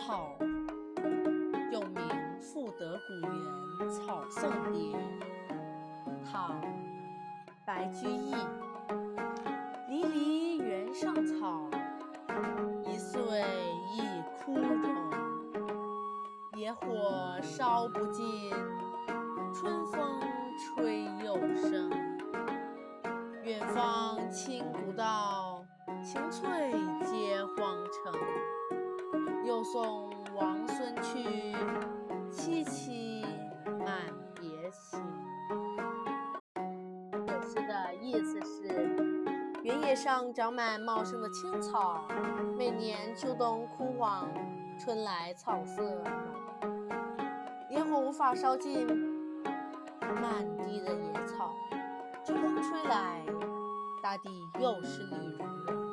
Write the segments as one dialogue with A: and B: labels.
A: 草，又名《赋得古原草送别》，唐·白居易。离离原上草，一岁一枯荣。野火烧不尽，春风吹又生。远芳侵古道，晴翠接。送王孙去，萋萋满别情。有诗的意思是，原野上长满茂盛的青草，每年秋冬枯黄，春来草色浓。野火无法烧尽满地的野草，秋风吹来，大地又是绿茸茸。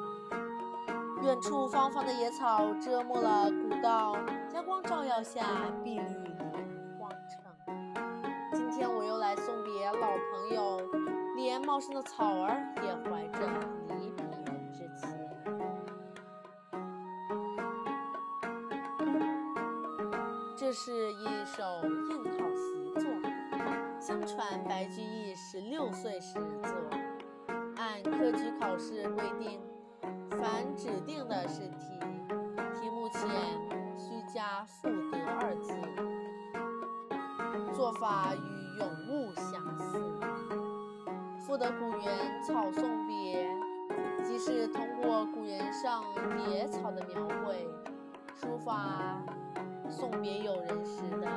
A: 远处芳芳的野草遮没了古道，阳光照耀下，碧绿如荒城。今天我又来送别老朋友，连茂盛的草儿也怀着离别之情。这是一首应考习作，相传白居易十六岁时作，按科举考试规定。凡指定的试题，题目前需加“赋得”二字，做法与咏物相似。《赋得古原草送别》即是通过古原上野草的描绘，抒发送别友人时的